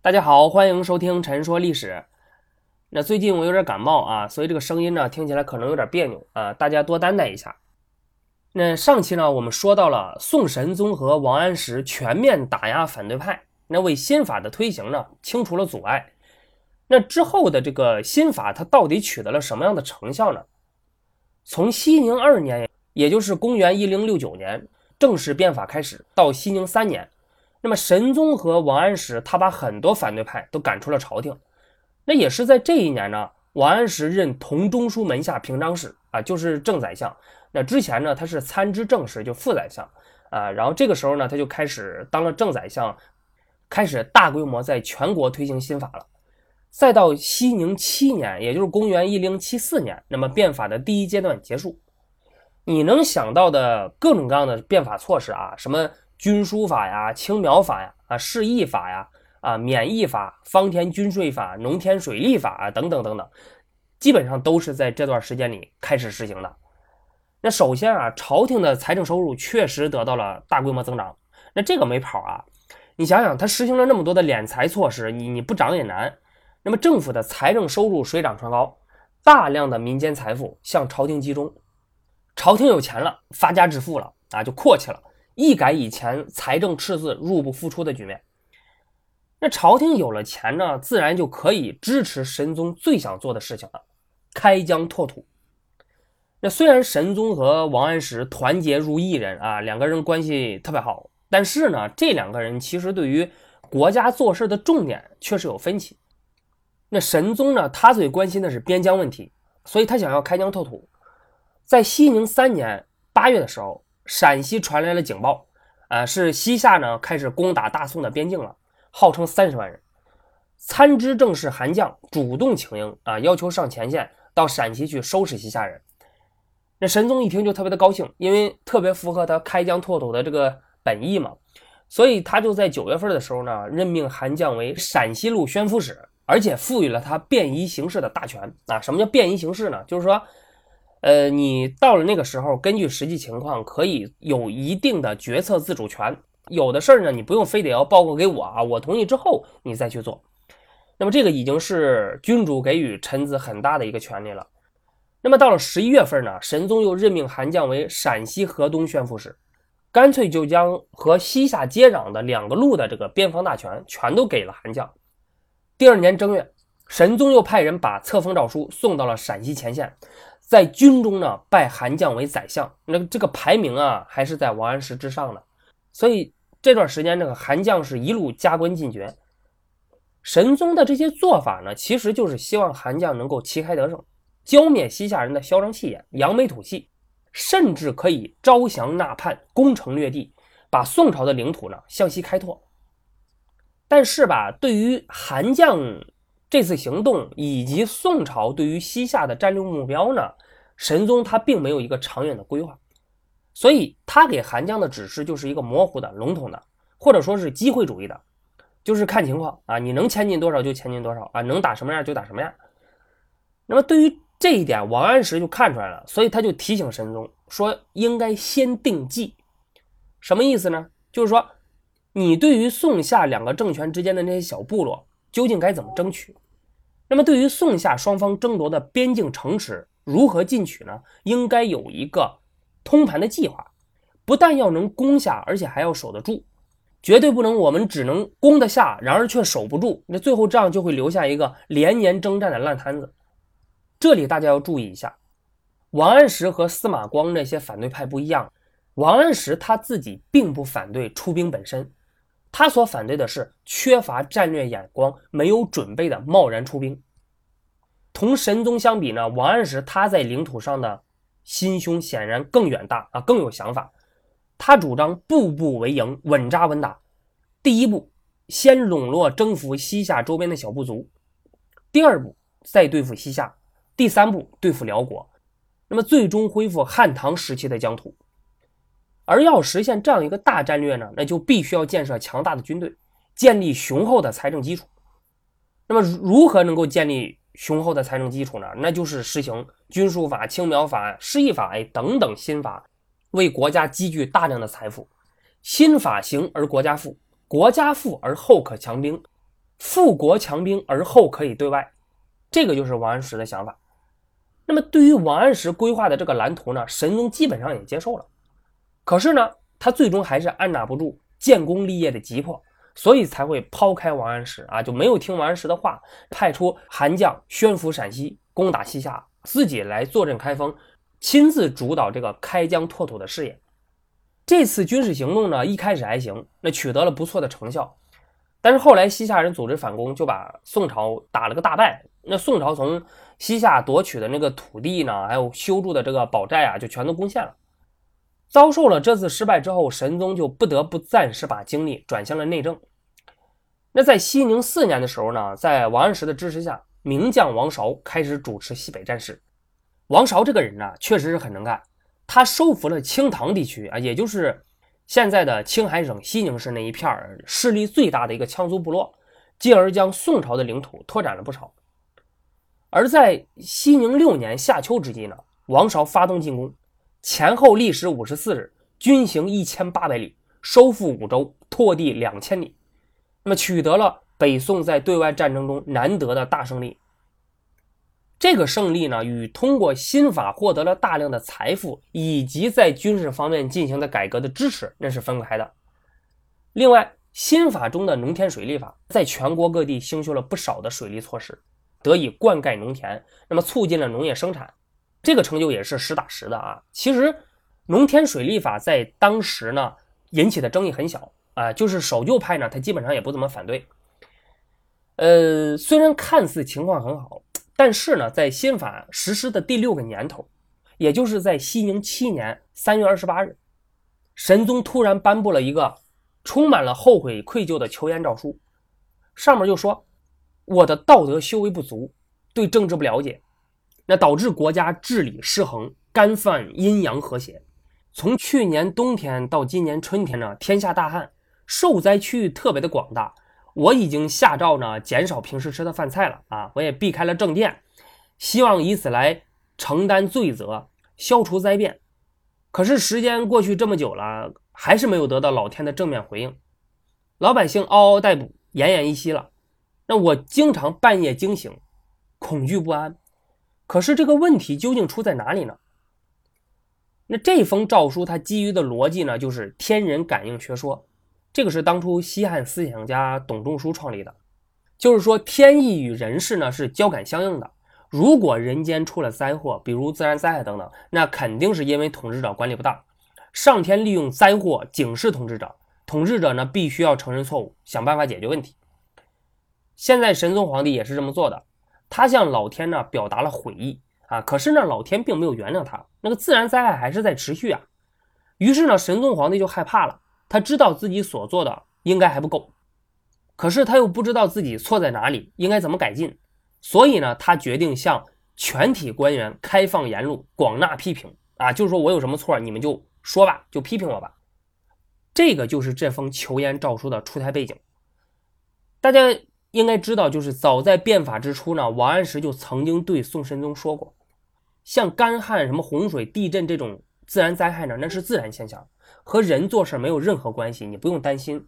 大家好，欢迎收听《陈说历史》。那最近我有点感冒啊，所以这个声音呢听起来可能有点别扭啊，大家多担待一下。那上期呢，我们说到了宋神宗和王安石全面打压反对派，那为新法的推行呢清除了阻碍。那之后的这个新法，它到底取得了什么样的成效呢？从熙宁二年，也就是公元一零六九年正式变法开始，到熙宁三年。那么神宗和王安石，他把很多反对派都赶出了朝廷。那也是在这一年呢，王安石任同中书门下平章事啊，就是正宰相。那之前呢，他是参知政事，就副宰相啊。然后这个时候呢，他就开始当了正宰相，开始大规模在全国推行新法了。再到熙宁七年，也就是公元一零七四年，那么变法的第一阶段结束。你能想到的各种各样的变法措施啊，什么？军书法呀，青苗法呀，啊，市役法呀，啊，免役法、方田均税法、农田水利法啊，等等等等，基本上都是在这段时间里开始实行的。那首先啊，朝廷的财政收入确实得到了大规模增长，那这个没跑啊。你想想，他实行了那么多的敛财措施，你你不涨也难。那么政府的财政收入水涨船高，大量的民间财富向朝廷集中，朝廷有钱了，发家致富了啊，就阔气了。一改以前财政赤字、入不敷出的局面，那朝廷有了钱呢，自然就可以支持神宗最想做的事情了——开疆拓土。那虽然神宗和王安石团结如一人啊，两个人关系特别好，但是呢，这两个人其实对于国家做事的重点确实有分歧。那神宗呢，他最关心的是边疆问题，所以他想要开疆拓土。在熙宁三年八月的时候。陕西传来了警报，啊，是西夏呢开始攻打大宋的边境了，号称三十万人。参知政事韩绛主动请缨啊，要求上前线到陕西去收拾西夏人。那神宗一听就特别的高兴，因为特别符合他开疆拓土的这个本意嘛，所以他就在九月份的时候呢，任命韩绛为陕西路宣抚使，而且赋予了他便宜行事的大权啊。什么叫便宜行事呢？就是说。呃，你到了那个时候，根据实际情况，可以有一定的决策自主权。有的事儿呢，你不用非得要报告给我啊，我同意之后你再去做。那么这个已经是君主给予臣子很大的一个权利了。那么到了十一月份呢，神宗又任命韩绛为陕西河东宣抚使，干脆就将和西夏接壤的两个路的这个边防大权全都给了韩绛。第二年正月，神宗又派人把册封诏书送到了陕西前线。在军中呢，拜韩将为宰相，那这个排名啊，还是在王安石之上的。所以这段时间，这个韩将是一路加官进爵。神宗的这些做法呢，其实就是希望韩将能够旗开得胜，浇灭西夏人的嚣张气焰，扬眉吐气，甚至可以招降纳叛，攻城略地，把宋朝的领土呢向西开拓。但是吧，对于韩将。这次行动以及宋朝对于西夏的战略目标呢，神宗他并没有一个长远的规划，所以他给韩江的指示就是一个模糊的、笼统的，或者说是机会主义的，就是看情况啊，你能前进多少就前进多少啊，能打什么样就打什么样。那么对于这一点，王安石就看出来了，所以他就提醒神宗说，应该先定计。什么意思呢？就是说，你对于宋夏两个政权之间的那些小部落。究竟该怎么争取？那么，对于宋夏双方争夺的边境城池如何进取呢？应该有一个通盘的计划，不但要能攻下，而且还要守得住，绝对不能我们只能攻得下，然而却守不住，那最后这样就会留下一个连年征战的烂摊子。这里大家要注意一下，王安石和司马光那些反对派不一样，王安石他自己并不反对出兵本身。他所反对的是缺乏战略眼光、没有准备的贸然出兵。同神宗相比呢，王安石他在领土上的心胸显然更远大啊，更有想法。他主张步步为营，稳扎稳打。第一步，先笼络征服西夏周边的小部族；第二步，再对付西夏；第三步，对付辽国。那么，最终恢复汉唐时期的疆土。而要实现这样一个大战略呢，那就必须要建设强大的军队，建立雄厚的财政基础。那么，如何能够建立雄厚的财政基础呢？那就是实行军书法、青苗法、市役法哎等等新法，为国家积聚大量的财富。新法行而国家富，国家富而后可强兵。富国强兵而后可以对外，这个就是王安石的想法。那么对于王安石规划的这个蓝图呢，神宗基本上也接受了。可是呢，他最终还是按捺不住建功立业的急迫，所以才会抛开王安石啊，就没有听王安石的话，派出韩将宣抚陕西，攻打西夏，自己来坐镇开封，亲自主导这个开疆拓土的事业。这次军事行动呢，一开始还行，那取得了不错的成效。但是后来西夏人组织反攻，就把宋朝打了个大败。那宋朝从西夏夺取的那个土地呢，还有修筑的这个宝寨啊，就全都攻陷了。遭受了这次失败之后，神宗就不得不暂时把精力转向了内政。那在熙宁四年的时候呢，在王安石的支持下，名将王韶开始主持西北战事。王韶这个人呢，确实是很能干。他收服了青唐地区啊，也就是现在的青海省西宁市那一片势力最大的一个羌族部落，进而将宋朝的领土拓展了不少。而在熙宁六年夏秋之际呢，王韶发动进攻，前后历时五十四日，军行一千八百里，收复五州，拓地两千里，那么取得了北宋在对外战争中难得的大胜利。这个胜利呢，与通过新法获得了大量的财富，以及在军事方面进行的改革的支持，那是分不开的。另外，新法中的农田水利法，在全国各地兴修了不少的水利措施，得以灌溉农田，那么促进了农业生产。这个成就也是实打实的啊。其实，农田水利法在当时呢，引起的争议很小啊，就是守旧派呢，他基本上也不怎么反对。呃，虽然看似情况很好。但是呢，在新法实施的第六个年头，也就是在熙宁七年三月二十八日，神宗突然颁布了一个充满了后悔愧疚的求严诏书，上面就说：“我的道德修为不足，对政治不了解，那导致国家治理失衡，干犯阴阳和谐。从去年冬天到今年春天呢，天下大旱，受灾区域特别的广大。”我已经下诏呢，减少平时吃的饭菜了啊！我也避开了正殿，希望以此来承担罪责，消除灾变。可是时间过去这么久了，还是没有得到老天的正面回应，老百姓嗷嗷待哺，奄奄一息了。那我经常半夜惊醒，恐惧不安。可是这个问题究竟出在哪里呢？那这封诏书它基于的逻辑呢，就是天人感应学说。这个是当初西汉思想家董仲舒创立的，就是说天意与人事呢是交感相应的。如果人间出了灾祸，比如自然灾害等等，那肯定是因为统治者管理不当。上天利用灾祸警示统治者，统治者呢必须要承认错误，想办法解决问题。现在神宗皇帝也是这么做的，他向老天呢表达了悔意啊，可是呢老天并没有原谅他，那个自然灾害还是在持续啊。于是呢神宗皇帝就害怕了。他知道自己所做的应该还不够，可是他又不知道自己错在哪里，应该怎么改进，所以呢，他决定向全体官员开放言路，广纳批评啊，就是说我有什么错，你们就说吧，就批评我吧。这个就是这封求严诏书的出台背景。大家应该知道，就是早在变法之初呢，王安石就曾经对宋神宗说过，像干旱、什么洪水、地震这种自然灾害呢，那是自然现象。和人做事没有任何关系，你不用担心。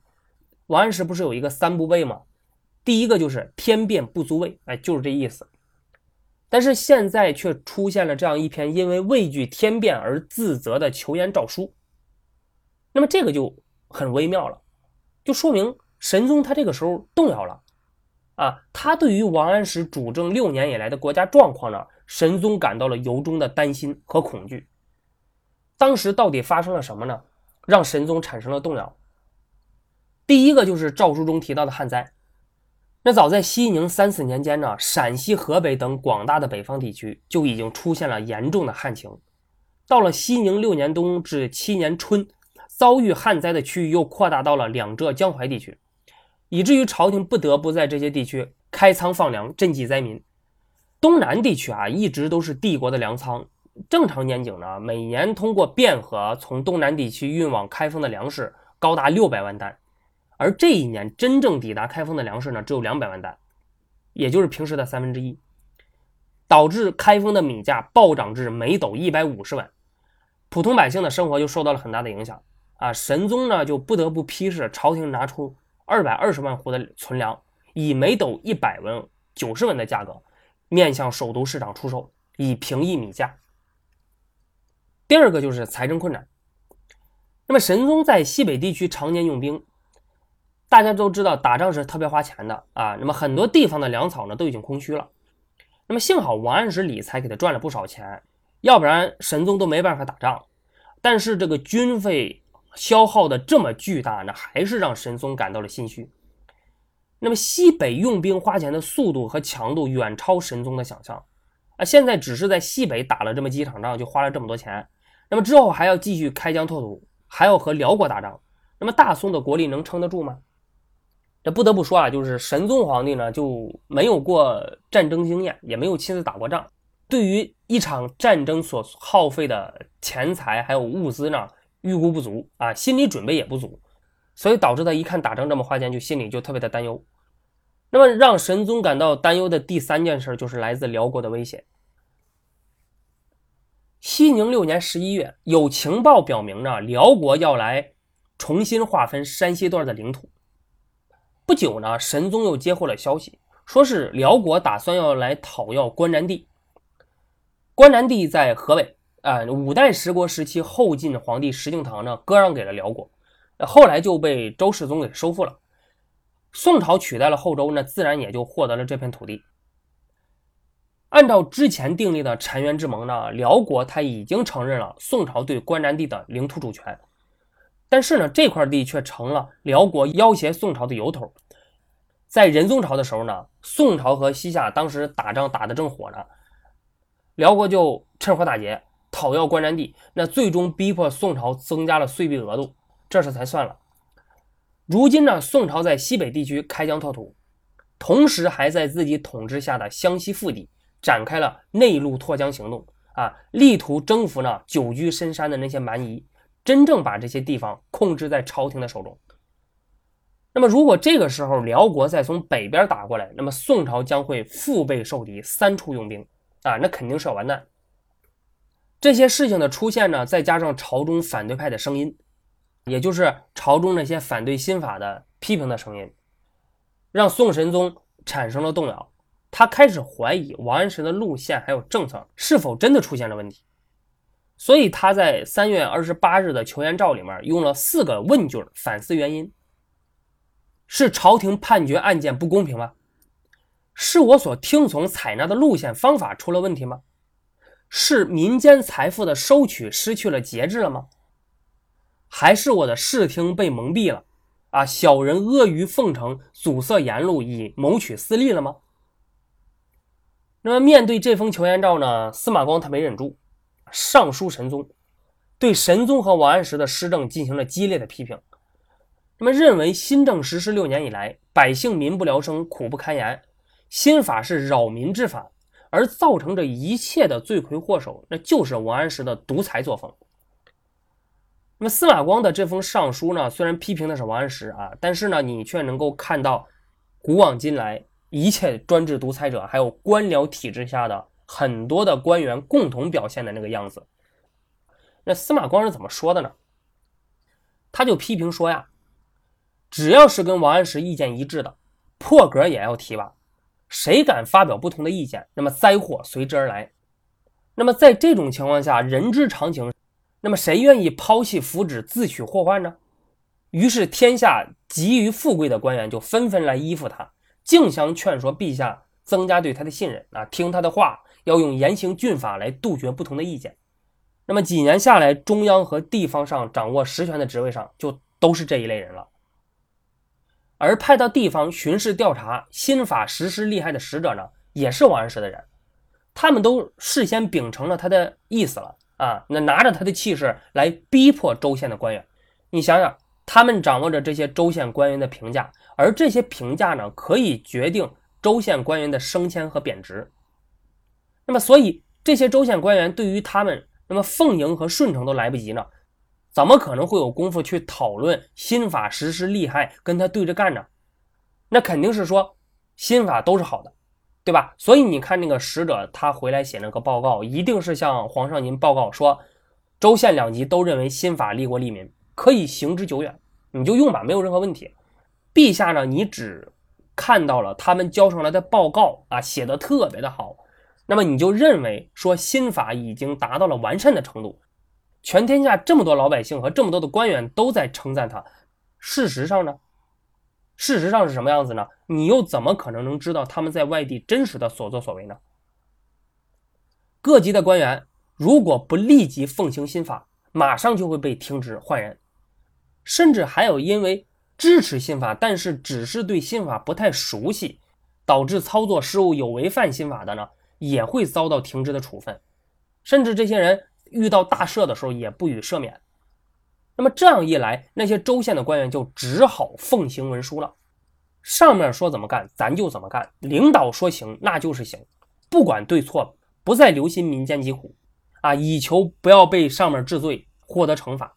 王安石不是有一个三不畏吗？第一个就是天变不足畏，哎，就是这意思。但是现在却出现了这样一篇因为畏惧天变而自责的求严诏书，那么这个就很微妙了，就说明神宗他这个时候动摇了啊，他对于王安石主政六年以来的国家状况呢，神宗感到了由衷的担心和恐惧。当时到底发生了什么呢？让神宗产生了动摇。第一个就是诏书中提到的旱灾。那早在熙宁三四年间呢，陕西、河北等广大的北方地区就已经出现了严重的旱情。到了熙宁六年冬至七年春，遭遇旱灾的区域又扩大到了两浙江淮地区，以至于朝廷不得不在这些地区开仓放粮，赈济灾民。东南地区啊，一直都是帝国的粮仓。正常年景呢，每年通过汴河从东南地区运往开封的粮食高达六百万担，而这一年真正抵达开封的粮食呢，只有两百万担，也就是平时的三分之一，导致开封的米价暴涨至每斗一百五十万，普通百姓的生活就受到了很大的影响啊！神宗呢就不得不批示朝廷拿出二百二十万斛的存粮，以每斗一百文、九十文的价格面向首都市场出售，以平抑米价。第二个就是财政困难。那么神宗在西北地区常年用兵，大家都知道打仗是特别花钱的啊。那么很多地方的粮草呢都已经空虚了。那么幸好王安石理财给他赚了不少钱，要不然神宗都没办法打仗。但是这个军费消耗的这么巨大，那还是让神宗感到了心虚。那么西北用兵花钱的速度和强度远超神宗的想象啊！现在只是在西北打了这么几场仗，就花了这么多钱。那么之后还要继续开疆拓土，还要和辽国打仗。那么大宋的国力能撑得住吗？这不得不说啊，就是神宗皇帝呢就没有过战争经验，也没有亲自打过仗，对于一场战争所耗费的钱财还有物资呢预估不足啊，心理准备也不足，所以导致他一看打仗这么花钱，就心里就特别的担忧。那么让神宗感到担忧的第三件事就是来自辽国的威胁。熙宁六年十一月，有情报表明呢，辽国要来重新划分山西段的领土。不久呢，神宗又接获了消息，说是辽国打算要来讨要关南地。关南地在河北，啊，五代十国时期后晋皇帝石敬瑭呢割让给了辽国，后来就被周世宗给收复了。宋朝取代了后周，那自然也就获得了这片土地。按照之前订立的澶渊之盟呢，辽国他已经承认了宋朝对关南地的领土主权，但是呢，这块地却成了辽国要挟宋朝的由头。在仁宗朝的时候呢，宋朝和西夏当时打仗打得正火呢，辽国就趁火打劫，讨要关南地，那最终逼迫宋朝增加了岁币额度，这事才算了。如今呢，宋朝在西北地区开疆拓土，同时还在自己统治下的湘西腹地。展开了内陆拓疆行动啊，力图征服呢久居深山的那些蛮夷，真正把这些地方控制在朝廷的手中。那么，如果这个时候辽国再从北边打过来，那么宋朝将会腹背受敌，三处用兵啊，那肯定是要完蛋。这些事情的出现呢，再加上朝中反对派的声音，也就是朝中那些反对新法的批评的声音，让宋神宗产生了动摇。他开始怀疑王安石的路线还有政策是否真的出现了问题，所以他在三月二十八日的求援诏里面用了四个问句反思原因：是朝廷判决案件不公平吗？是我所听从采纳的路线方法出了问题吗？是民间财富的收取失去了节制了吗？还是我的视听被蒙蔽了？啊，小人阿谀奉承，阻塞言路，以谋取私利了吗？那么面对这封求援诏呢，司马光他没忍住，上书神宗，对神宗和王安石的施政进行了激烈的批评。那么认为新政实施六年以来，百姓民不聊生，苦不堪言，新法是扰民之法，而造成这一切的罪魁祸首，那就是王安石的独裁作风。那么司马光的这封上书呢，虽然批评的是王安石啊，但是呢，你却能够看到古往今来。一切专制独裁者，还有官僚体制下的很多的官员共同表现的那个样子。那司马光是怎么说的呢？他就批评说呀，只要是跟王安石意见一致的，破格也要提拔。谁敢发表不同的意见，那么灾祸随之而来。那么在这种情况下，人之常情，那么谁愿意抛弃福祉自取祸患呢？于是天下急于富贵的官员就纷纷来依附他。竞相劝说陛下增加对他的信任啊，听他的话，要用严刑峻法来杜绝不同的意见。那么几年下来，中央和地方上掌握实权的职位上，就都是这一类人了。而派到地方巡视调查新法实施厉害的使者呢，也是王安石的人，他们都事先秉承了他的意思了啊，那拿着他的气势来逼迫州县的官员。你想想，他们掌握着这些州县官员的评价。而这些评价呢，可以决定州县官员的升迁和贬值。那么，所以这些州县官员对于他们，那么奉迎和顺承都来不及呢，怎么可能会有功夫去讨论新法实施利害，跟他对着干呢？那肯定是说新法都是好的，对吧？所以你看那个使者他回来写那个报告，一定是向皇上您报告说，州县两级都认为新法利国利民，可以行之久远，你就用吧，没有任何问题。陛下呢？你只看到了他们交上来的报告啊，写的特别的好，那么你就认为说新法已经达到了完善的程度，全天下这么多老百姓和这么多的官员都在称赞他。事实上呢？事实上是什么样子呢？你又怎么可能能知道他们在外地真实的所作所为呢？各级的官员如果不立即奉行新法，马上就会被停职换人，甚至还有因为支持新法，但是只是对新法不太熟悉，导致操作失误有违犯新法的呢，也会遭到停职的处分，甚至这些人遇到大赦的时候也不予赦免。那么这样一来，那些州县的官员就只好奉行文书了。上面说怎么干，咱就怎么干。领导说行，那就是行，不管对错，不再留心民间疾苦，啊，以求不要被上面治罪，获得惩罚。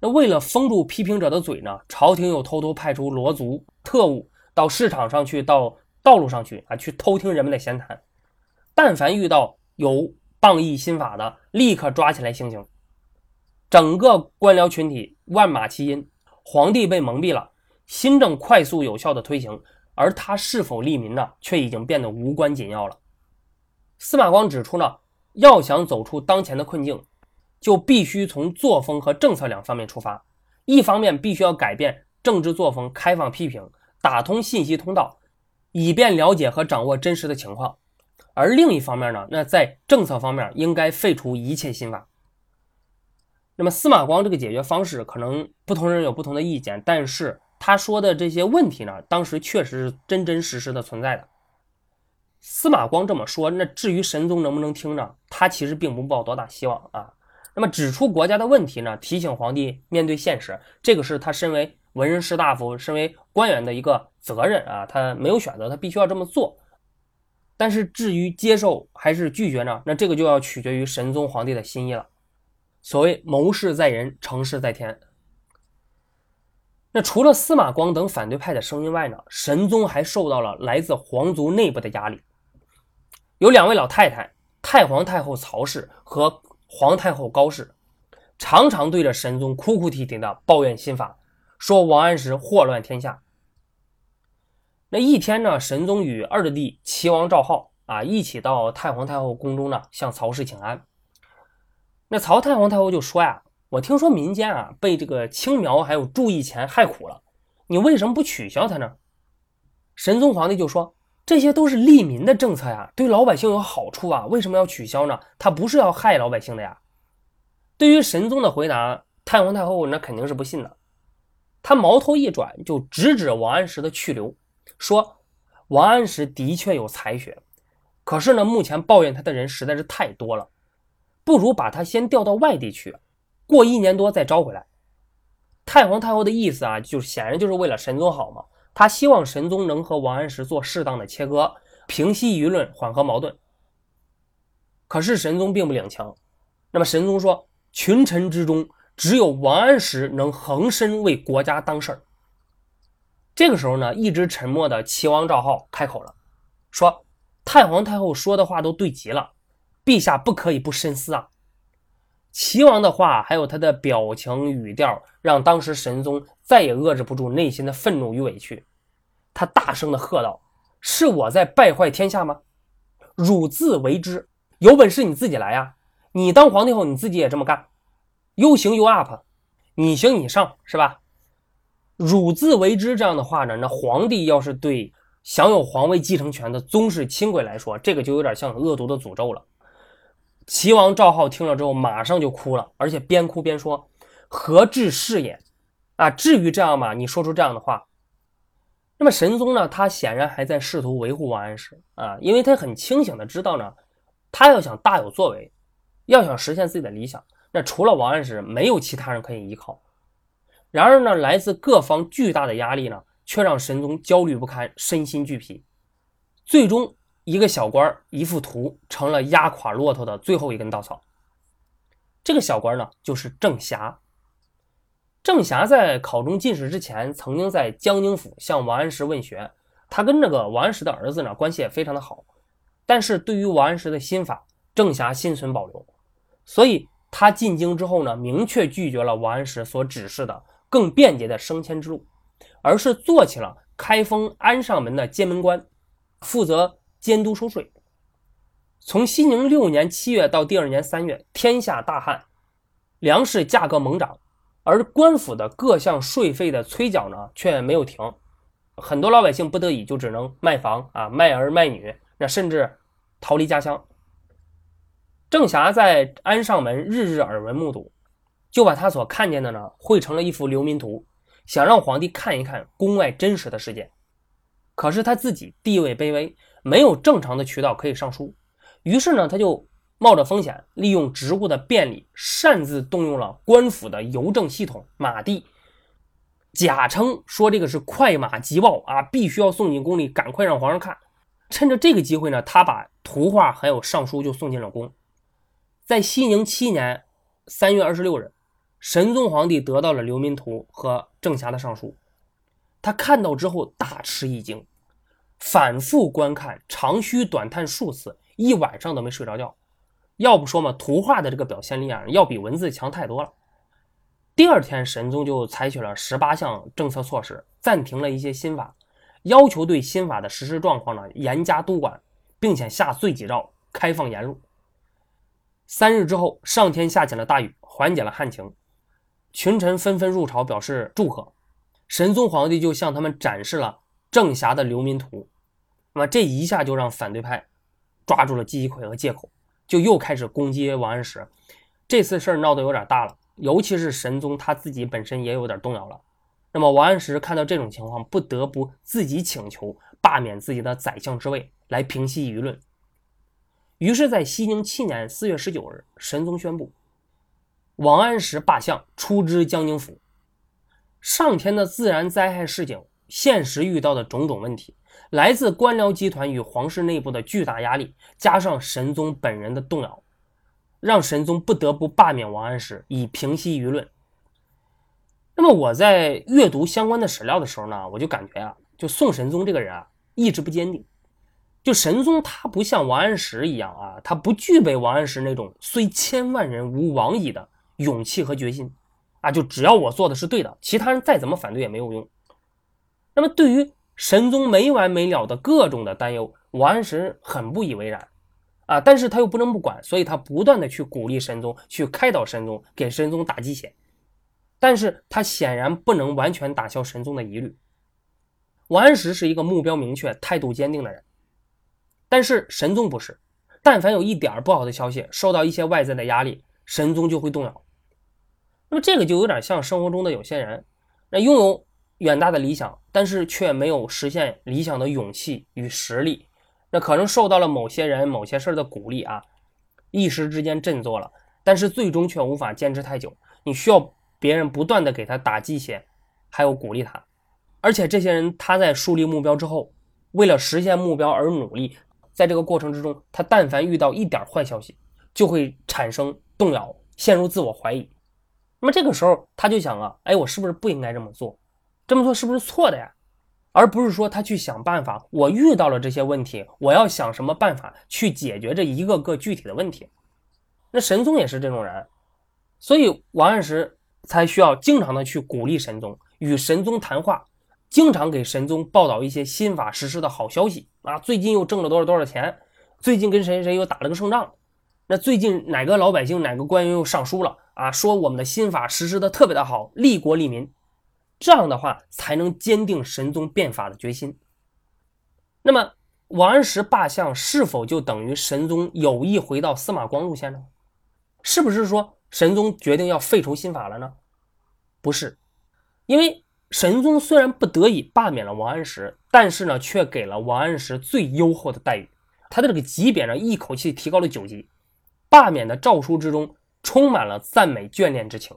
那为了封住批评者的嘴呢，朝廷又偷偷派出罗族特务到市场上去，到道路上去啊，去偷听人们的闲谈。但凡遇到有谤议新法的，立刻抓起来行刑。整个官僚群体万马齐喑，皇帝被蒙蔽了，新政快速有效的推行，而他是否利民呢，却已经变得无关紧要了。司马光指出呢，要想走出当前的困境，就必须从作风和政策两方面出发。一方面必须要改变政治作风，开放批评，打通信息通道，以便了解和掌握真实的情况；而另一方面呢，那在政策方面应该废除一切新法。那么司马光这个解决方式，可能不同人有不同的意见，但是他说的这些问题呢，当时确实是真真实实的存在的。司马光这么说，那至于神宗能不能听呢？他其实并不抱多大希望啊。那么指出国家的问题呢，提醒皇帝面对现实，这个是他身为文人士大夫、身为官员的一个责任啊，他没有选择，他必须要这么做。但是至于接受还是拒绝呢？那这个就要取决于神宗皇帝的心意了。所谓谋事在人，成事在天。那除了司马光等反对派的声音外呢，神宗还受到了来自皇族内部的压力。有两位老太太，太皇太后曹氏和皇太后高氏，常常对着神宗哭哭啼啼的抱怨新法，说王安石祸乱天下。那一天呢，神宗与二弟齐王赵浩啊一起到太皇太后宫中呢，向曹氏请安。那曹太皇太后就说呀：“我听说民间啊被这个青苗还有注意钱害苦了，你为什么不取消它呢？”神宗皇帝就说：“这些都是利民的政策呀，对老百姓有好处啊，为什么要取消呢？他不是要害老百姓的呀。”对于神宗的回答，太皇太后那肯定是不信的，他矛头一转就直指王安石的去留，说：“王安石的确有才学，可是呢，目前抱怨他的人实在是太多了。”不如把他先调到外地去，过一年多再招回来。太皇太后的意思啊，就显然就是为了神宗好嘛。他希望神宗能和王安石做适当的切割，平息舆论，缓和矛盾。可是神宗并不领情。那么神宗说，群臣之中只有王安石能横身为国家当事儿。这个时候呢，一直沉默的齐王赵浩开口了，说：“太皇太后说的话都对极了。”陛下不可以不深思啊！齐王的话，还有他的表情语调，让当时神宗再也遏制不住内心的愤怒与委屈。他大声的喝道：“是我在败坏天下吗？汝自为之！有本事你自己来呀！你当皇帝后，你自己也这么干。，you 行 you up，你行你上，是吧？汝自为之这样的话呢，那皇帝要是对享有皇位继承权的宗室亲贵来说，这个就有点像恶毒的诅咒了。”齐王赵浩听了之后，马上就哭了，而且边哭边说：“何至是也？啊，至于这样吗？你说出这样的话。”那么神宗呢？他显然还在试图维护王安石啊，因为他很清醒的知道呢，他要想大有作为，要想实现自己的理想，那除了王安石，没有其他人可以依靠。然而呢，来自各方巨大的压力呢，却让神宗焦虑不堪，身心俱疲，最终。一个小官一幅图，成了压垮骆驼的最后一根稻草。这个小官呢，就是郑侠。郑侠在考中进士之前，曾经在江宁府向王安石问学。他跟这个王安石的儿子呢，关系也非常的好。但是对于王安石的新法，郑侠心存保留。所以他进京之后呢，明确拒绝了王安石所指示的更便捷的升迁之路，而是做起了。开封安上门的监门官，负责监督收税。从熙宁六年七月到第二年三月，天下大旱，粮食价格猛涨，而官府的各项税费的催缴呢却没有停，很多老百姓不得已就只能卖房啊、卖儿卖女，那甚至逃离家乡。郑侠在安上门日日耳闻目睹，就把他所看见的呢绘成了一幅流民图，想让皇帝看一看宫外真实的世界。可是他自己地位卑微，没有正常的渠道可以上书。于是呢，他就冒着风险，利用职务的便利，擅自动用了官府的邮政系统马地，假称说这个是快马急报啊，必须要送进宫里，赶快让皇上看。趁着这个机会呢，他把图画还有上书就送进了宫。在熙宁七年三月二十六日，神宗皇帝得到了刘民图和郑侠的上书，他看到之后大吃一惊，反复观看，长吁短叹数次。一晚上都没睡着觉，要不说嘛，图画的这个表现力啊，要比文字强太多了。第二天，神宗就采取了十八项政策措施，暂停了一些新法，要求对新法的实施状况呢严加督管，并且下罪己诏，开放言路。三日之后，上天下起了大雨，缓解了旱情，群臣纷纷入朝表示祝贺。神宗皇帝就向他们展示了郑侠的流民图，那么这一下就让反对派。抓住了机会和借口，就又开始攻击王安石。这次事儿闹得有点大了，尤其是神宗他自己本身也有点动摇了。那么王安石看到这种情况，不得不自己请求罢免自己的宰相之位，来平息舆论。于是，在熙宁七年四月十九日，神宗宣布王安石罢相，出知江宁府。上天的自然灾害示警，现实遇到的种种问题。来自官僚集团与皇室内部的巨大压力，加上神宗本人的动摇，让神宗不得不罢免王安石，以平息舆论。那么我在阅读相关的史料的时候呢，我就感觉啊，就宋神宗这个人啊，意志不坚定。就神宗他不像王安石一样啊，他不具备王安石那种虽千万人吾往矣的勇气和决心啊。就只要我做的是对的，其他人再怎么反对也没有用。那么对于神宗没完没了的各种的担忧，王安石很不以为然，啊，但是他又不能不管，所以他不断的去鼓励神宗，去开导神宗，给神宗打鸡血，但是他显然不能完全打消神宗的疑虑。王安石是一个目标明确、态度坚定的人，但是神宗不是，但凡有一点不好的消息，受到一些外在的压力，神宗就会动摇。那么这个就有点像生活中的有些人，那拥有。远大的理想，但是却没有实现理想的勇气与实力，那可能受到了某些人、某些事儿的鼓励啊，一时之间振作了，但是最终却无法坚持太久。你需要别人不断的给他打鸡血，还有鼓励他，而且这些人他在树立目标之后，为了实现目标而努力，在这个过程之中，他但凡遇到一点坏消息，就会产生动摇，陷入自我怀疑。那么这个时候他就想啊，哎，我是不是不应该这么做？这么做是不是错的呀？而不是说他去想办法。我遇到了这些问题，我要想什么办法去解决这一个个具体的问题。那神宗也是这种人，所以王安石才需要经常的去鼓励神宗，与神宗谈话，经常给神宗报道一些新法实施的好消息啊。最近又挣了多少多少钱？最近跟谁谁又打了个胜仗？那最近哪个老百姓哪个官员又上书了啊？说我们的新法实施的特别的好，利国利民。这样的话才能坚定神宗变法的决心。那么，王安石罢相是否就等于神宗有意回到司马光路线呢？是不是说神宗决定要废除新法了呢？不是，因为神宗虽然不得已罢免了王安石，但是呢，却给了王安石最优厚的待遇，他的这个级别呢，一口气提高了九级。罢免的诏书之中充满了赞美眷恋之情。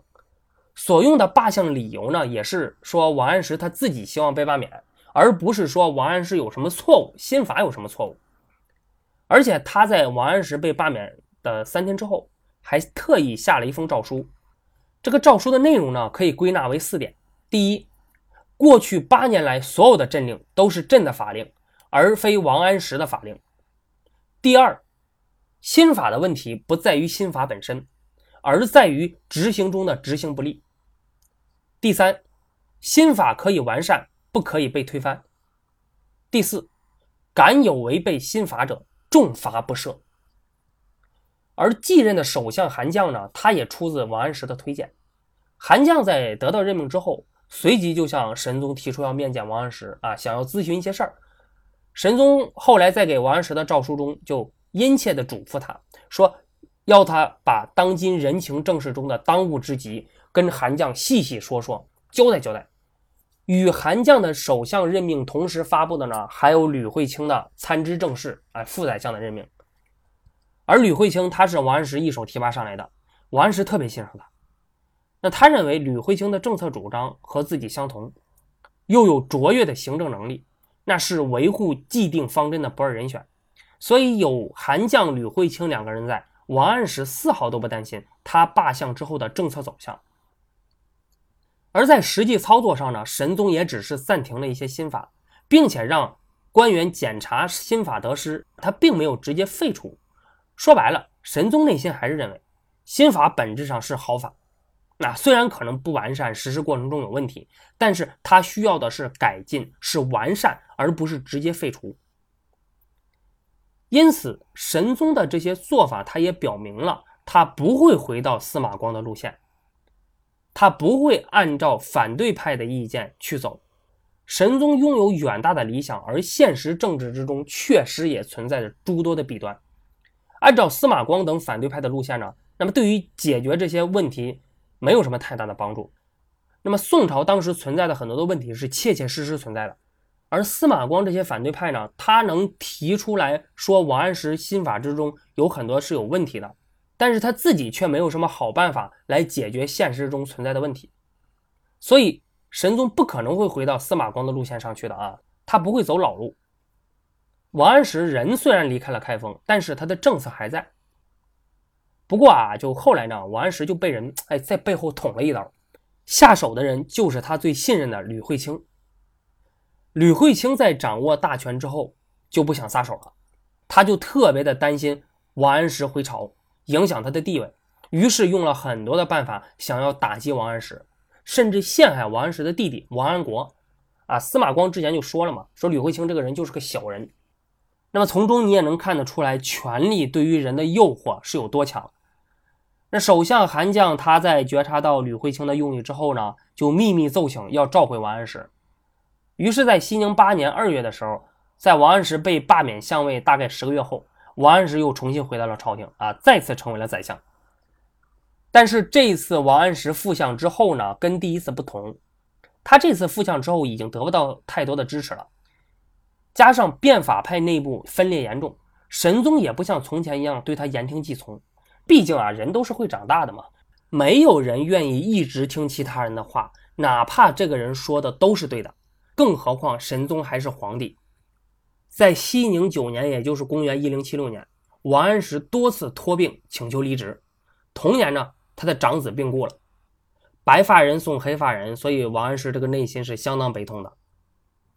所用的罢相理由呢，也是说王安石他自己希望被罢免，而不是说王安石有什么错误，新法有什么错误。而且他在王安石被罢免的三天之后，还特意下了一封诏书。这个诏书的内容呢，可以归纳为四点：第一，过去八年来所有的政令都是朕的法令，而非王安石的法令；第二，新法的问题不在于新法本身。而在于执行中的执行不力。第三，新法可以完善，不可以被推翻，第四，敢有违背新法者，重罚不赦。而继任的首相韩绛呢，他也出自王安石的推荐。韩绛在得到任命之后，随即就向神宗提出要面见王安石啊，想要咨询一些事儿。神宗后来在给王安石的诏书中，就殷切地嘱咐他说，要他把当今人情政事中的当务之急跟韩将细细说说，交代交代。与韩将的首相任命同时发布的呢，还有吕惠卿的参知政事，哎，副宰相的任命。而吕惠卿他是王安石一手提拔上来的，王安石特别欣赏他。那他认为吕惠卿的政策主张和自己相同，又有卓越的行政能力，那是维护既定方针的不二人选。所以有韩将、吕惠卿两个人在，王安石丝毫都不担心他罢相之后的政策走向。而在实际操作上呢，神宗也只是暂停了一些新法，并且让官员检查新法得失，他并没有直接废除。说白了，神宗内心还是认为新法本质上是好法，那虽然可能不完善，实施过程中有问题，但是他需要的是改进，是完善，而不是直接废除。因此，神宗的这些做法，他也表明了他不会回到司马光的路线，他不会按照反对派的意见去走。神宗拥有远大的理想，而现实政治之中确实也存在着诸多的弊端。按照司马光等反对派的路线呢，那么对于解决这些问题没有什么太大的帮助。那么宋朝当时存在的很多的问题是切切实实存在的，而司马光这些反对派呢，他能提出来说王安石新法之中有很多是有问题的，但是他自己却没有什么好办法来解决现实中存在的问题，所以神宗不可能会回到司马光的路线上去的啊，他不会走老路。王安石人虽然离开了开封，但是他的政策还在。不过啊，就后来呢，王安石就被人哎在背后捅了一刀，下手的人就是他最信任的吕惠卿。吕惠卿在掌握大权之后就不想撒手了，他就特别的担心王安石回朝影响他的地位，于是用了很多的办法想要打击王安石，甚至陷害王安石的弟弟王安国。啊，司马光之前就说了嘛，说吕惠卿这个人就是个小人。那么从中你也能看得出来，权力对于人的诱惑是有多强。那首相韩绛他在觉察到吕惠卿的用意之后呢，就秘密奏请要召回王安石。于是，在熙宁八年二月的时候，在王安石被罢免相位大概十个月后，王安石又重新回到了朝廷啊，再次成为了宰相。但是这一次王安石复相之后呢，跟第一次不同，他这次复相之后已经得不到太多的支持了。加上变法派内部分裂严重，神宗也不像从前一样对他言听计从。毕竟啊，人都是会长大的嘛，没有人愿意一直听其他人的话，哪怕这个人说的都是对的。更何况神宗还是皇帝。在熙宁九年，也就是公元一零七六年，王安石多次托病请求离职。同年呢，他的长子病故了，白发人送黑发人，所以王安石这个内心是相当悲痛的。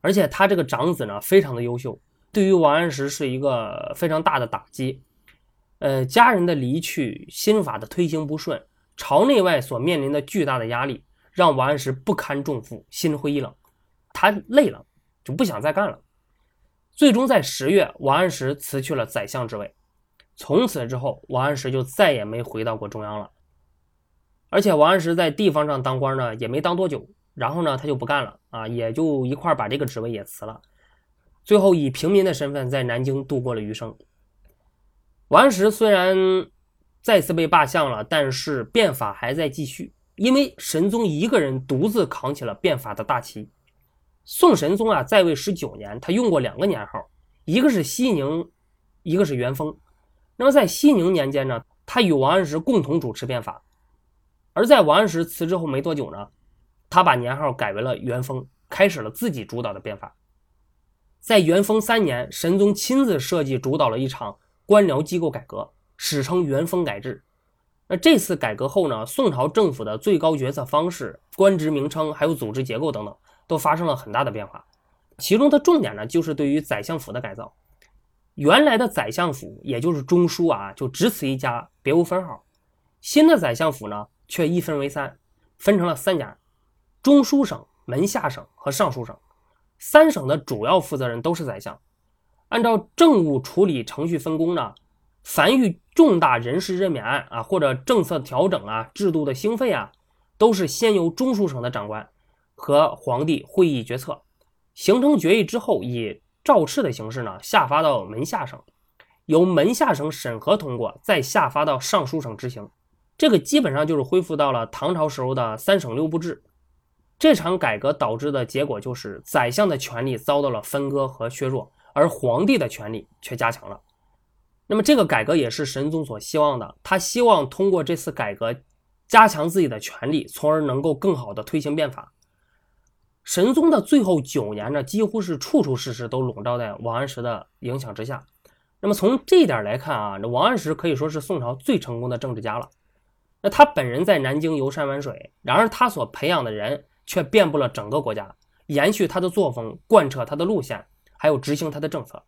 而且他这个长子呢，非常的优秀，对于王安石是一个非常大的打击。呃，家人的离去，新法的推行不顺，朝内外所面临的巨大的压力，让王安石不堪重负，心灰意冷，他累了，就不想再干了。最终在十月，王安石辞去了宰相之位，从此之后，王安石就再也没回到过中央了。而且王安石在地方上当官呢，也没当多久。然后呢，他就不干了啊，也就一块把这个职位也辞了，最后以平民的身份在南京度过了余生。王安石虽然再次被罢相了，但是变法还在继续，因为神宗一个人独自扛起了变法的大旗。宋神宗啊，在位十九年，他用过两个年号，一个是熙宁，一个是元丰。那么在熙宁年间呢，他与王安石共同主持变法，而在王安石辞职后没多久呢。他把年号改为了元丰，开始了自己主导的变法。在元丰三年，神宗亲自设计主导了一场官僚机构改革，史称元丰改制。那这次改革后呢，宋朝政府的最高决策方式、官职名称还有组织结构等等，都发生了很大的变化。其中的重点呢，就是对于宰相府的改造。原来的宰相府也就是中书啊，就只此一家，别无分号。新的宰相府呢，却一分为三，分成了三家。中书省、门下省和尚书省，三省的主要负责人都是宰相。按照政务处理程序分工呢，凡遇重大人事任免案啊，或者政策调整啊、制度的兴废啊，都是先由中书省的长官和皇帝会议决策，形成决议之后，以诏敕的形式呢下发到门下省，由门下省审核通过，再下发到尚书省执行。这个基本上就是恢复到了唐朝时候的三省六部制。这场改革导致的结果就是宰相的权力遭到了分割和削弱。而皇帝的权力却加强了，那么这个改革也是神宗所希望的。他希望通过这次改革，加强自己的权力，从而能够更好的推行变法。神宗的最后九年呢，几乎是处处事事都笼罩在王安石的影响之下。那么从这一点来看啊，这王安石可以说是宋朝最成功的政治家了。那他本人在南京游山玩水，然而他所培养的人却遍布了整个国家，延续他的作风，贯彻他的路线。还有执行他的政策，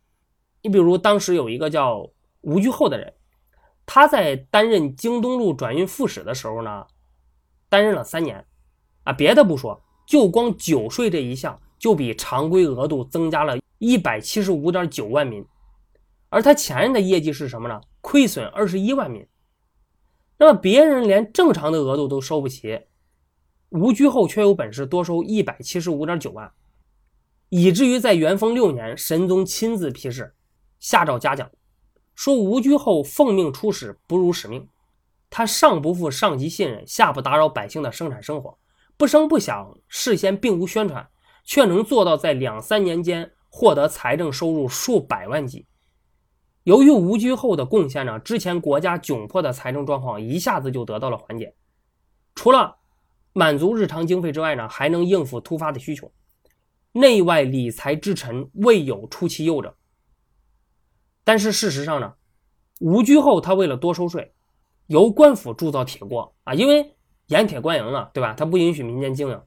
你比如当时有一个叫吴居厚的人，他在担任京东路转运副使的时候呢，担任了三年，啊，别的不说，就光酒税这一项就比常规额度增加了一百七十五点九万民，而他前任的业绩是什么呢？亏损二十一万民。那么别人连正常的额度都收不起，吴居厚却有本事多收一百七十五点九万。以至于在元丰六年，神宗亲自批示，下诏嘉奖，说吴居厚奉命出使，不辱使命。他上不负上级信任，下不打扰百姓的生产生活，不声不响，事先并无宣传，却能做到在两三年间获得财政收入数百万计。由于吴居后的贡献呢，之前国家窘迫的财政状况一下子就得到了缓解。除了满足日常经费之外呢，还能应付突发的需求。内外理财之臣未有出其右者。但是事实上呢，吴居后他为了多收税，由官府铸造铁锅啊，因为盐铁官营啊，对吧？他不允许民间经营，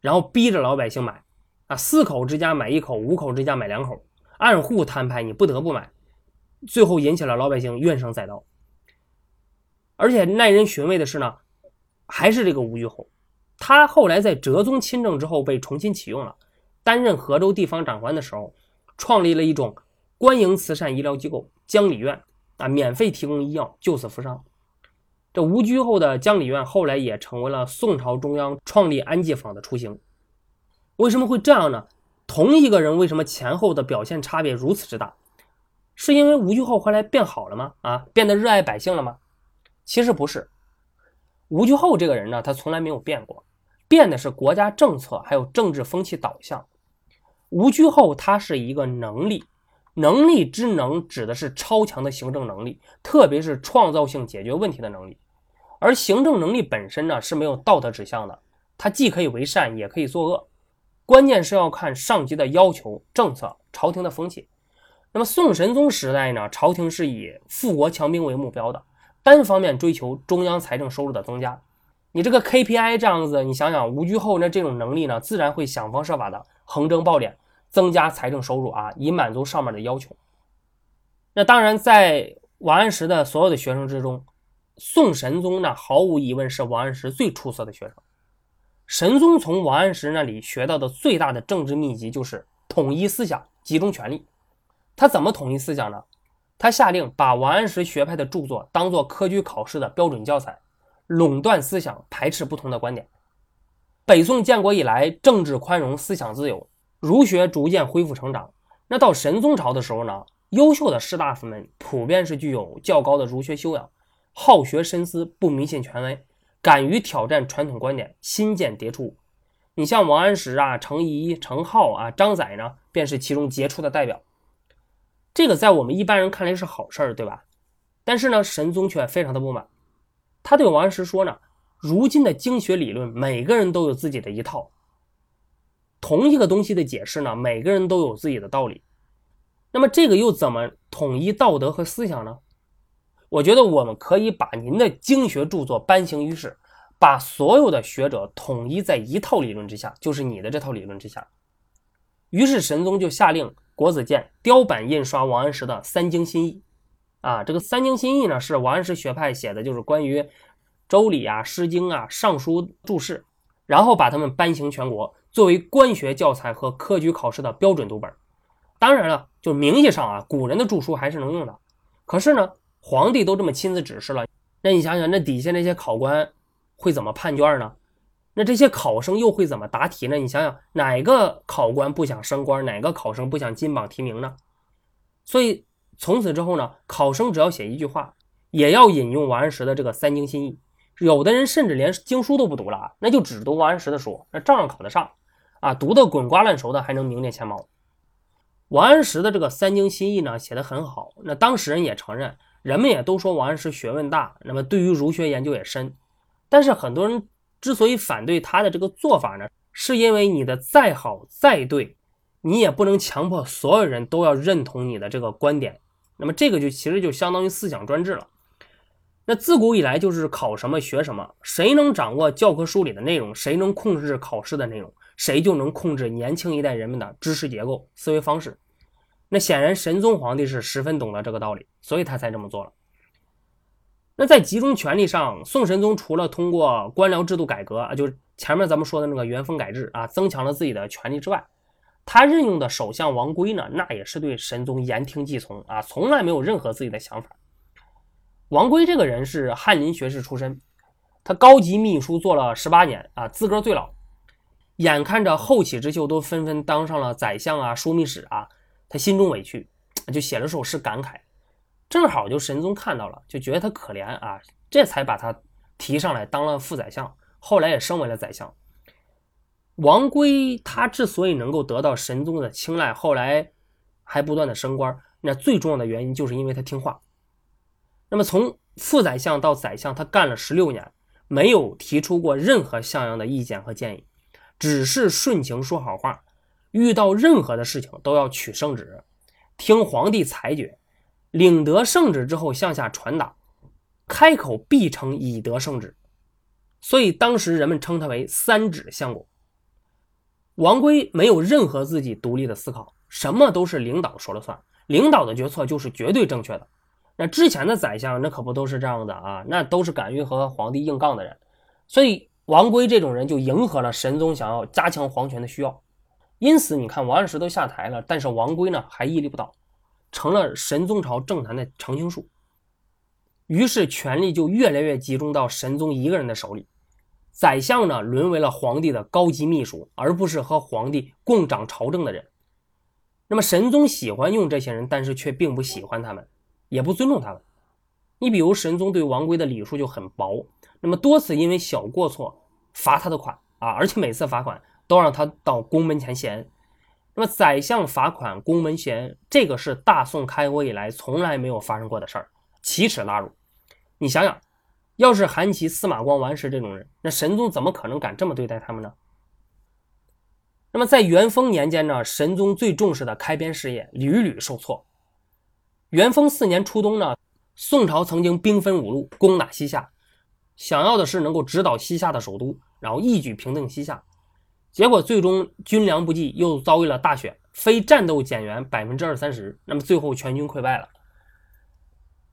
然后逼着老百姓买啊，四口之家买一口，五口之家买两口，按户摊派，你不得不买，最后引起了老百姓怨声载道。而且耐人寻味的是呢，还是这个吴玉厚，他后来在哲宗亲政之后被重新启用了。担任河州地方长官的时候，创立了一种官营慈善医疗机构——江里院，啊，免费提供医药，救死扶伤。这吴居后的江里院后来也成为了宋朝中央创立安济坊的雏形。为什么会这样呢？同一个人为什么前后的表现差别如此之大？是因为吴居后后来变好了吗？啊，变得热爱百姓了吗？其实不是。吴居后这个人呢，他从来没有变过，变的是国家政策还有政治风气导向。吴居后他是一个能力，能力之能指的是超强的行政能力，特别是创造性解决问题的能力。而行政能力本身呢是没有道德指向的，它既可以为善，也可以作恶，关键是要看上级的要求、政策、朝廷的风气。那么宋神宗时代呢，朝廷是以富国强兵为目标的，单方面追求中央财政收入的增加。你这个 KPI 这样子，你想想吴居后那这种能力呢，自然会想方设法的。横征暴敛，增加财政收入啊，以满足上面的要求。那当然，在王安石的所有的学生之中，宋神宗呢，毫无疑问是王安石最出色的学生。神宗从王安石那里学到的最大的政治秘籍就是统一思想，集中权力。他怎么统一思想呢？他下令把王安石学派的著作当做科举考试的标准教材，垄断思想，排斥不同的观点。北宋建国以来，政治宽容，思想自由，儒学逐渐恢复成长。那到神宗朝的时候呢，优秀的士大夫们普遍是具有较高的儒学修养，好学深思，不迷信权威，敢于挑战传统观点，新见迭出。你像王安石啊、程颐、程颢啊、张载呢，便是其中杰出的代表。这个在我们一般人看来是好事儿，对吧？但是呢，神宗却非常的不满，他对王安石说呢。如今的经学理论，每个人都有自己的一套。同一个东西的解释呢，每个人都有自己的道理。那么这个又怎么统一道德和思想呢？我觉得我们可以把您的经学著作颁行于世，把所有的学者统一在一套理论之下，就是你的这套理论之下。于是神宗就下令国子监雕版印刷王安石的《三经新义》。啊，这个《三经新义》呢，是王安石学派写的，就是关于。周礼啊，诗经啊，尚书注释，然后把他们颁行全国，作为官学教材和科举考试的标准读本。当然了，就名义上啊，古人的著书还是能用的。可是呢，皇帝都这么亲自指示了，那你想想，那底下那些考官会怎么判卷呢？那这些考生又会怎么答题呢？你想想，哪个考官不想升官？哪个考生不想金榜题名呢？所以从此之后呢，考生只要写一句话，也要引用王安石的这个三经新义。有的人甚至连经书都不读了啊，那就只读王安石的书，那照样考得上啊！读得滚瓜烂熟的，还能名列前茅。王安石的这个三经新义呢，写得很好。那当事人也承认，人们也都说王安石学问大，那么对于儒学研究也深。但是很多人。之所以反对他的这个做法呢，是因为你的再好再对，你也不能强迫所有人都要认同你的这个观点。那么这个就其实就相当于思想专制了。那自古以来就是考什么学什么，谁能掌握教科书里的内容，谁能控制考试的内容，谁就能控制年轻一代人们的知识结构、思维方式。那显然神宗皇帝是十分懂得这个道理，所以他才这么做了。那在集中权力上，宋神宗除了通过官僚制度改革啊，就是前面咱们说的那个元丰改制啊，增强了自己的权力之外，他任用的首相王圭呢，那也是对神宗言听计从啊，从来没有任何自己的想法。王圭这个人是翰林学士出身，他高级秘书做了十八年啊，资格最老。眼看着后起之秀都纷纷当上了宰相啊、枢密使啊，他心中委屈，就写了首诗感慨。正好就神宗看到了，就觉得他可怜啊，这才把他提上来当了副宰相，后来也升为了宰相。王圭他之所以能够得到神宗的青睐，后来还不断的升官，那最重要的原因就是因为他听话。那么从副宰相到宰相，他干了十六年，没有提出过任何像样的意见和建议，只是顺情说好话，遇到任何的事情都要取圣旨，听皇帝裁决。领得圣旨之后，向下传达，开口必称以得圣旨，所以当时人们称他为三旨相国。王圭没有任何自己独立的思考，什么都是领导说了算，领导的决策就是绝对正确的。那之前的宰相那可不都是这样的啊？那都是敢于和皇帝硬杠的人，所以王圭这种人就迎合了神宗想要加强皇权的需要。因此，你看王安石都下台了，但是王圭呢还屹立不倒。成了神宗朝政坛的常青树，于是权力就越来越集中到神宗一个人的手里。宰相呢，沦为了皇帝的高级秘书，而不是和皇帝共掌朝政的人。那么神宗喜欢用这些人，但是却并不喜欢他们，也不尊重他们。你比如神宗对王圭的礼数就很薄，那么多次因为小过错罚他的款啊，而且每次罚款都让他到宫门前谢恩。那么宰相罚款宫门衔，这个是大宋开国以来从来没有发生过的事儿，奇耻大辱。你想想，要是韩琦、司马光、王石这种人，那神宗怎么可能敢这么对待他们呢？那么在元丰年间呢，神宗最重视的开边事业屡屡受挫。元丰四年初冬呢，宋朝曾经兵分五路攻打西夏，想要的是能够直捣西夏的首都，然后一举平定西夏。结果最终军粮不济，又遭遇了大雪，非战斗减员百分之二三十，那么最后全军溃败了。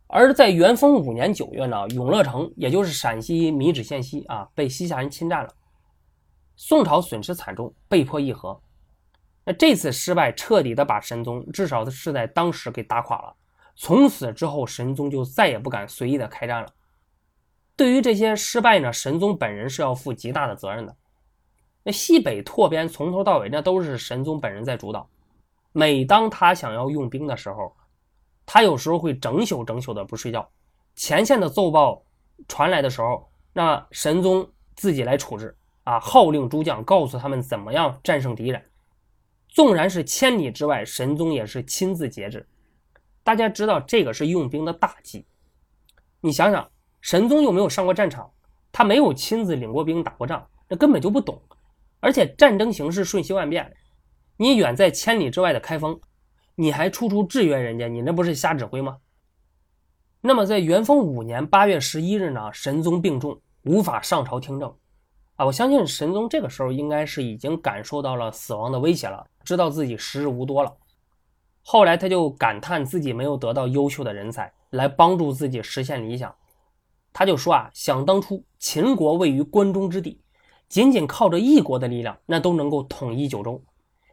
而在元丰五年九月呢，永乐城也就是陕西米脂县西啊，被西夏人侵占了，宋朝损失惨重，被迫议和。那这次失败彻底的把神宗至少是在当时给打垮了。从此之后，神宗就再也不敢随意的开战了。对于这些失败呢，神宗本人是要负极大的责任的。那西北拓边从头到尾，那都是神宗本人在主导。每当他想要用兵的时候，他有时候会整宿整宿的不睡觉。前线的奏报传来的时候，那神宗自己来处置啊，号令诸将，告诉他们怎么样战胜敌人。纵然是千里之外，神宗也是亲自节制。大家知道这个是用兵的大忌。你想想，神宗又没有上过战场，他没有亲自领过兵打过仗，那根本就不懂。而且战争形势瞬息万变，你远在千里之外的开封，你还处处制约人家，你那不是瞎指挥吗？那么在元丰五年八月十一日呢，神宗病重，无法上朝听政。啊，我相信神宗这个时候应该是已经感受到了死亡的威胁了，知道自己时日无多了。后来他就感叹自己没有得到优秀的人才来帮助自己实现理想，他就说啊，想当初秦国位于关中之地。仅仅靠着一国的力量，那都能够统一九州。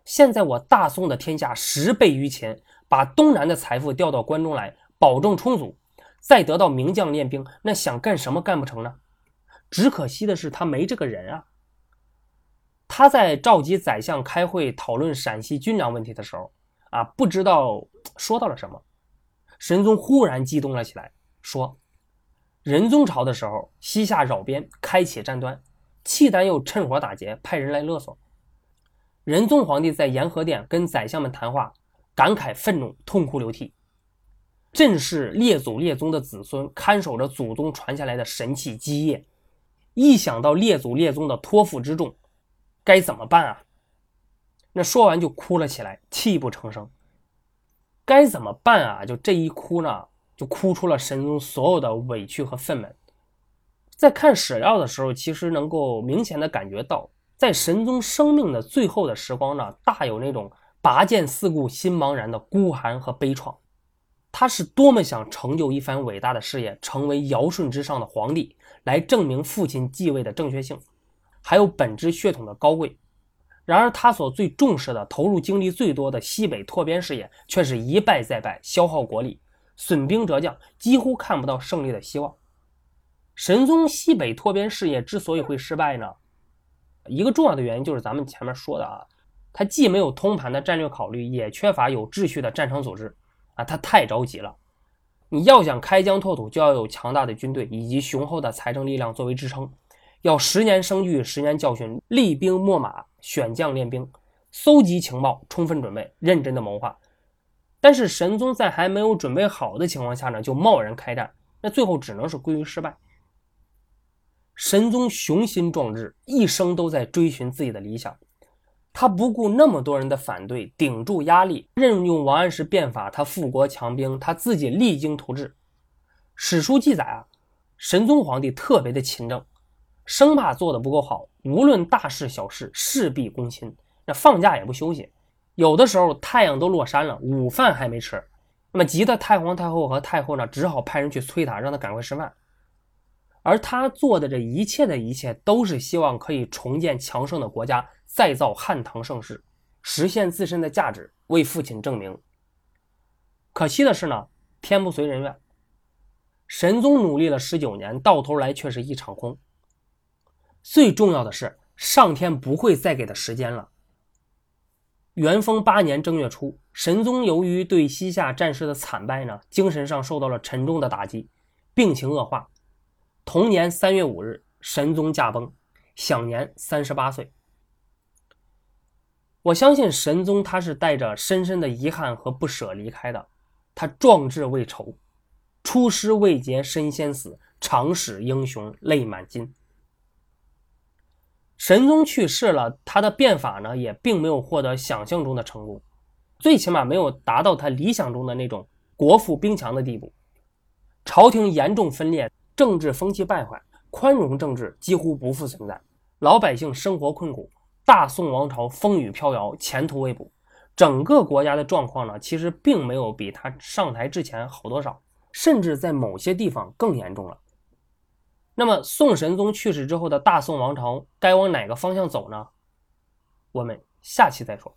现在我大宋的天下十倍于秦，把东南的财富调到关中来，保证充足，再得到名将练兵，那想干什么干不成呢？只可惜的是，他没这个人啊。他在召集宰相开会讨论陕西军粮问题的时候，啊，不知道说到了什么。神宗忽然激动了起来，说：“仁宗朝的时候，西夏扰边，开启战端，契丹又趁火打劫，派人来勒索。仁宗皇帝在延和殿跟宰相们谈话，感慨愤怒，痛哭流涕。朕是列祖列宗的子孙，看守着祖宗传下来的神器基业，一想到列祖列宗的托付之重。”该怎么办啊？那说完就哭了起来，泣不成声。该怎么办啊？就这一哭呢，就哭出了神宗所有的委屈和愤懑。在看史料的时候，其实能够明显的感觉到，在神宗生命的最后的时光呢，大有那种拔剑四顾心茫然的孤寒和悲怆。他是多么想成就一番伟大的事业，成为尧舜之上的皇帝，来证明父亲继位的正确性。还有本支血统的高贵，然而他所最重视的、投入精力最多的西北拓边事业，却是一败再败，消耗国力，损兵折将，几乎看不到胜利的希望。神宗西北拓边事业之所以会失败呢，一个重要的原因就是咱们前面说的啊，他既没有通盘的战略考虑，也缺乏有秩序的战场组织啊，他太着急了。你要想开疆拓土，就要有强大的军队以及雄厚的财政力量作为支撑。要十年生育，十年教训，厉兵秣马，选将练兵，搜集情报，充分准备，认真的谋划。但是神宗在还没有准备好的情况下呢，就贸然开战，那最后只能是归于失败。神宗雄心壮志，一生都在追寻自己的理想，他不顾那么多人的反对，顶住压力，任用王安石变法，他富国强兵，他自己励精图治。史书记载啊，神宗皇帝特别的勤政。生怕做的不够好，无论大事小事，事必躬亲。那放假也不休息，有的时候太阳都落山了，午饭还没吃，那么急得太皇太后和太后呢，只好派人去催他，让他赶快吃饭。而他做的这一切的一切，都是希望可以重建强盛的国家，再造汉唐盛世，实现自身的价值，为父亲证明。可惜的是呢，天不随人愿，神宗努力了十九年，到头来却是一场空。最重要的是，上天不会再给他时间了。元丰八年正月初，神宗由于对西夏战事的惨败呢，精神上受到了沉重的打击，病情恶化。同年三月五日，神宗驾崩，享年三十八岁。我相信神宗他是带着深深的遗憾和不舍离开的。他壮志未酬，出师未捷身先死，长使英雄泪满襟。神宗去世了，他的变法呢也并没有获得想象中的成功，最起码没有达到他理想中的那种国富兵强的地步。朝廷严重分裂，政治风气败坏，宽容政治几乎不复存在，老百姓生活困苦，大宋王朝风雨飘摇，前途未卜。整个国家的状况呢，其实并没有比他上台之前好多少，甚至在某些地方更严重了。那么，宋神宗去世之后的大宋王朝该往哪个方向走呢？我们下期再说。